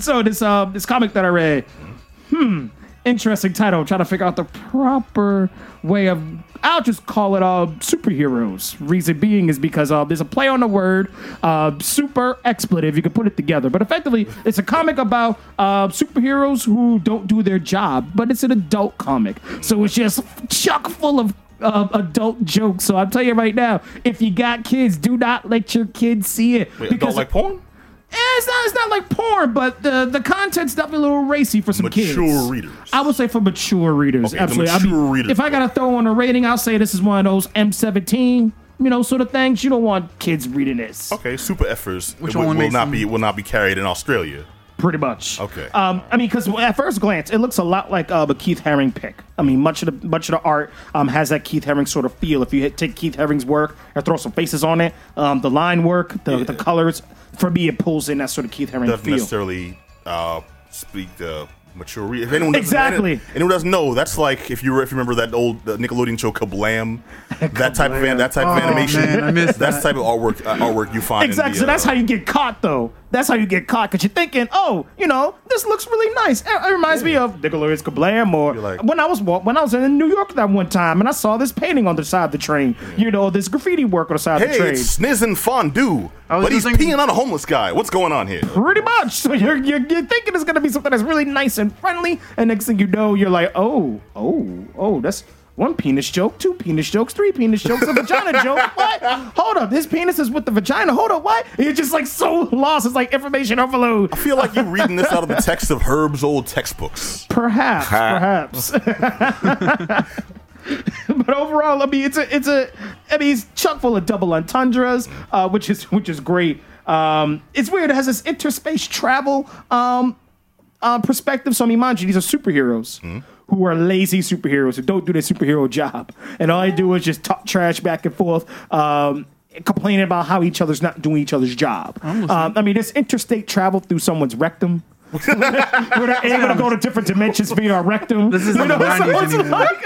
So this uh this comic that I read, hmm, interesting title. I'm trying to figure out the proper way of. I'll just call it uh superheroes. Reason being is because uh there's a play on the word uh super expletive. You can put it together, but effectively it's a comic about uh superheroes who don't do their job, but it's an adult comic, so it's just chock full of uh, adult jokes. So I'm telling you right now, if you got kids, do not let your kids see it. Wait, don't like porn? Eh, it's not. It's not like porn, but the the content's definitely a little racy for some kids. Mature readers. I would say for mature readers. Okay, the absolutely. I mature mean, readers. If I gotta throw on a rating, I'll say this is one of those M17, you know, sort of things. You don't want kids reading this. Okay, super effers. Which will, one will makes not them- be will not be carried in Australia. Pretty much. Okay. Um, I mean, because at first glance, it looks a lot like uh, a Keith Haring pick. I mean, much of the much of the art um, has that Keith Haring sort of feel. If you hit, take Keith Haring's work and throw some faces on it, um, the line work, the, the colors, for me, it pulls in that sort of Keith Haring Doesn't feel. necessarily uh, speak the mature. Re- if anyone doesn't, Exactly. anyone doesn't know, that's like if you if you remember that old uh, Nickelodeon show Kablam, that type of an, that type of Oh, animation. man, I missed that's that. the type of artwork uh, artwork you find. Exactly. In so that's uh, how you get caught, though. That's how you get caught because you're thinking, oh, you know, this looks really nice. It, it reminds me of Nickelodeon's Kablam, or like- when I was when I was in New York that one time, and I saw this painting on the side of the train. You know, this graffiti work on the side of the train. it's Sniz Fondue, but he's thinking- peeing on a homeless guy. What's going on here? Pretty much. So you're, you're you're thinking it's gonna be something that's really nice and friendly, and next thing you know, you're like, oh, oh, oh, that's. One penis joke, two penis jokes, three penis jokes, a vagina joke. What? Hold up, his penis is with the vagina. Hold up, what? You're just like so lost. It's like information overload. I feel like you're reading this out of the text of Herb's old textbooks. Perhaps, perhaps. but overall, I mean, it's a, it's a, I mean, it's chock full of double entendres, uh, which is, which is great. Um, it's weird. It has this interspace travel um, uh, perspective. So I mean, mind you, these are superheroes. Who are lazy superheroes who don't do their superhero job, and all they do is just talk trash back and forth, um, complaining about how each other's not doing each other's job. Um, I mean, this interstate travel through someone's rectum. We're not able to go to different dimensions via our rectum. This isn't You know, the 90s so it's like-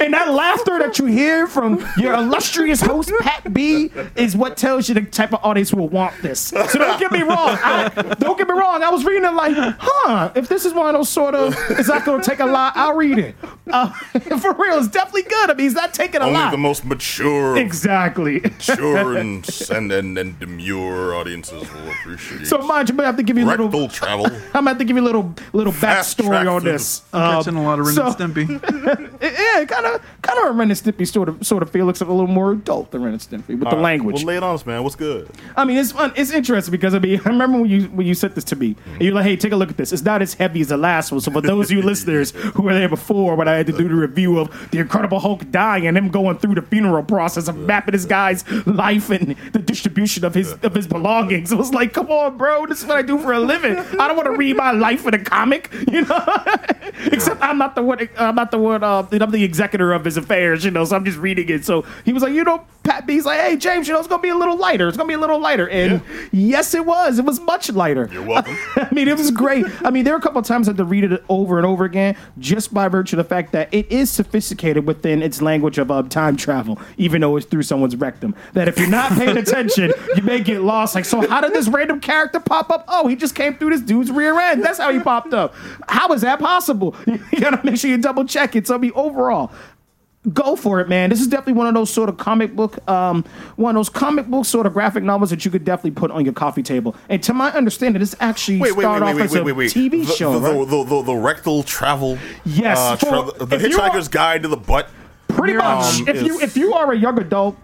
and that laughter that you hear from your illustrious host Pat B is what tells you the type of audience who will want this. So don't get me wrong. I, don't get me wrong. I was reading it like, huh? If this is one of those sort of, it's not going to take a lot. I'll read it. Uh, for real, it's definitely good. I mean, it's not taking a lot. Only lot. the most mature, exactly. mature and, and, and and demure audiences will appreciate. It. So mind you, I'm gonna have to give you a rectal little. travel. I'm gonna have to give you a little little Fast backstory on through this. Catching Um, a lot of Ren so- and Stimpy. yeah, kind of, kind of a Ren and Stimpy sort of, sort of feel. Except a little more adult than Ren and Stimpy with the All right, language. Well, lay it on us, man. What's good? I mean, it's fun. It's interesting because I mean, I remember when you when you sent this to me, and you're like, "Hey, take a look at this. It's not as heavy as the last one." So for those of you listeners who were there before, when I had to do the review of the Incredible Hulk dying and him going through the funeral process of mapping this guy's life and the distribution of his of his belongings, it was like, "Come on, bro, this is what I do for a living. I don't want to read my life in a comic, you know." Except I'm not the one. I'm not the one. Uh, I'm the executor of his affairs, you know. So I'm just reading it. So he was like, you know, Pat B's like, hey James, you know, it's gonna be a little lighter. It's gonna be a little lighter, and yes, it was. It was much lighter. You're welcome. I mean, it was great. I mean, there were a couple of times I had to read it over and over again, just by virtue of the fact that it is sophisticated within its language of uh, time travel, even though it's through someone's rectum. That if you're not paying attention, you may get lost. Like, so how did this random character pop up? Oh, he just came through this dude's rear end. That's how he popped up. How is that possible? You gotta make sure you double check it. So, I mean, overall, go for it, man. This is definitely one of those sort of comic book, um, one of those comic book sort of graphic novels that you could definitely put on your coffee table. And to my understanding, this actually Wait, wait, wait, started wait, off wait, as wait, a. TV the, show, the, right? the, the, the rectal travel. Yes, uh, for- tra- the you are- Hitchhiker's Guide to the Butt. Pretty much. Um, if you if you are a young adult,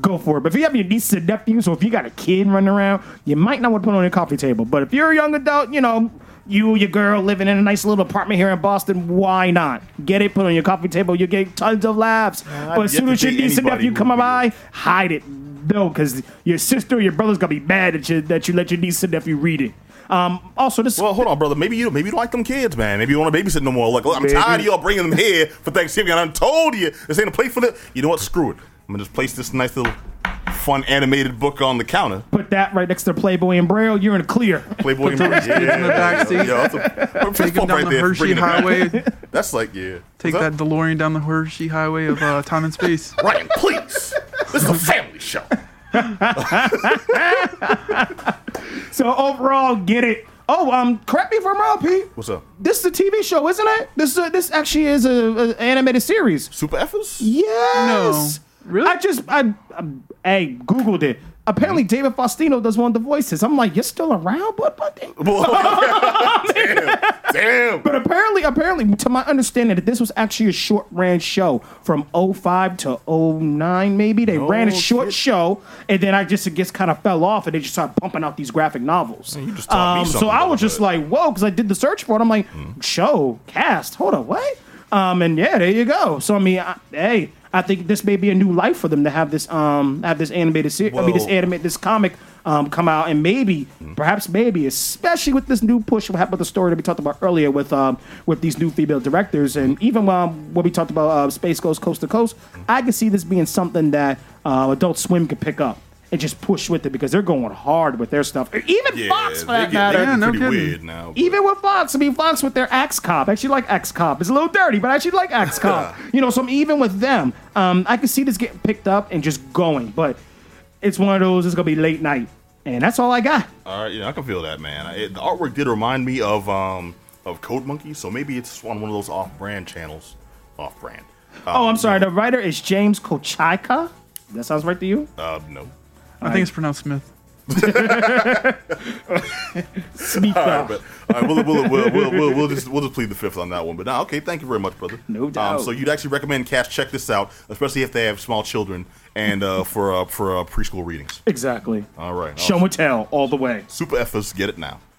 go for it. But if you have your nieces and nephews, or if you got a kid running around, you might not want to put it on your coffee table. But if you're a young adult, you know. You, your girl, living in a nice little apartment here in Boston. Why not get it? Put it on your coffee table. You get tons of laughs. but as soon as your niece and nephew come by, hide it. No, because your sister or your brother's gonna be mad that you that you let your niece and nephew read it. Um, also, this Well, hold on, brother. Maybe you maybe you don't like them kids, man. Maybe you want to babysit no more. Like, look, I'm tired of y'all bringing them here for Thanksgiving. And I told you this ain't a place for the. You know what? Screw it. I'm gonna just place this nice little fun animated book on the counter. put that right next to Playboy and Braille. You're in the clear. Playboy and yeah, in the backseat. Yeah, that's a, fist Take him down right the there Hershey bringing it back. Highway. That's like yeah. Take that up? DeLorean down the Hershey Highway of uh, time and space. Ryan, please. This is a family show. So overall, get it. Oh, um, correct me if I'm wrong, Pete. What's up? This is a TV show, isn't it? This uh, this actually is a, a animated series. Super Effers? Yes. No. Really? I just I, I hey googled it. Apparently, Mm-hmm. David Faustino does one of the voices. I'm like, you're still around, but but. damn. Damn. But apparently, apparently, to my understanding, that this was actually a short ran show from 05 to 09, maybe. They ran a short shit. show, and then I just, it just kind of fell off, and they just started pumping out these graphic novels. you just taught me Um, so something I about was just that. like, whoa, because I did the search for it. I'm like, Mm-hmm. show, cast, hold on, what? Um, and yeah, there you go. So I mean, I, hey, I think this may be a new life for them to have this, um, have this animated series. I mean, this animate, this comic, um, come out, and maybe, perhaps, maybe, especially with this new push, what happened with the story that we talked about earlier with, um, with these new female directors, and even um, when we talked about uh, Space Ghost Coast to Coast, I can see this being something that uh, Adult Swim could pick up. And just push with it because they're going hard with their stuff. Even Yeah, Fox, for that get, matter. they get Yeah, no pretty kidding. weird now. but- Even with Fox, I mean, Fox with their Axe Cop. I actually like Axe Cop. It's a little dirty, but I actually like Axe Cop. you know, so I'm even with them, um, I can see this getting picked up and just going. But it's one of those, it's going to be late night. And that's all I got. All right, yeah, I can feel that, man. It, the artwork did remind me of um of Code Monkey, so maybe it's on one of those off-brand channels. Off-brand. oh, I'm sorry. The writer is James Kochalka. That sounds right to you? Uh, no. I think it's pronounced Smith. Speak All right, but all right, we'll, we'll, we'll, we'll, we'll, we'll just we'll just plead the fifth on that one. But now, okay, thank you very much, brother. No doubt. Um, so you'd actually recommend cast check this out, especially if they have small children and uh, for uh, for uh, preschool readings. Exactly. All right, Show and tell all the way. Super Effers, get it now.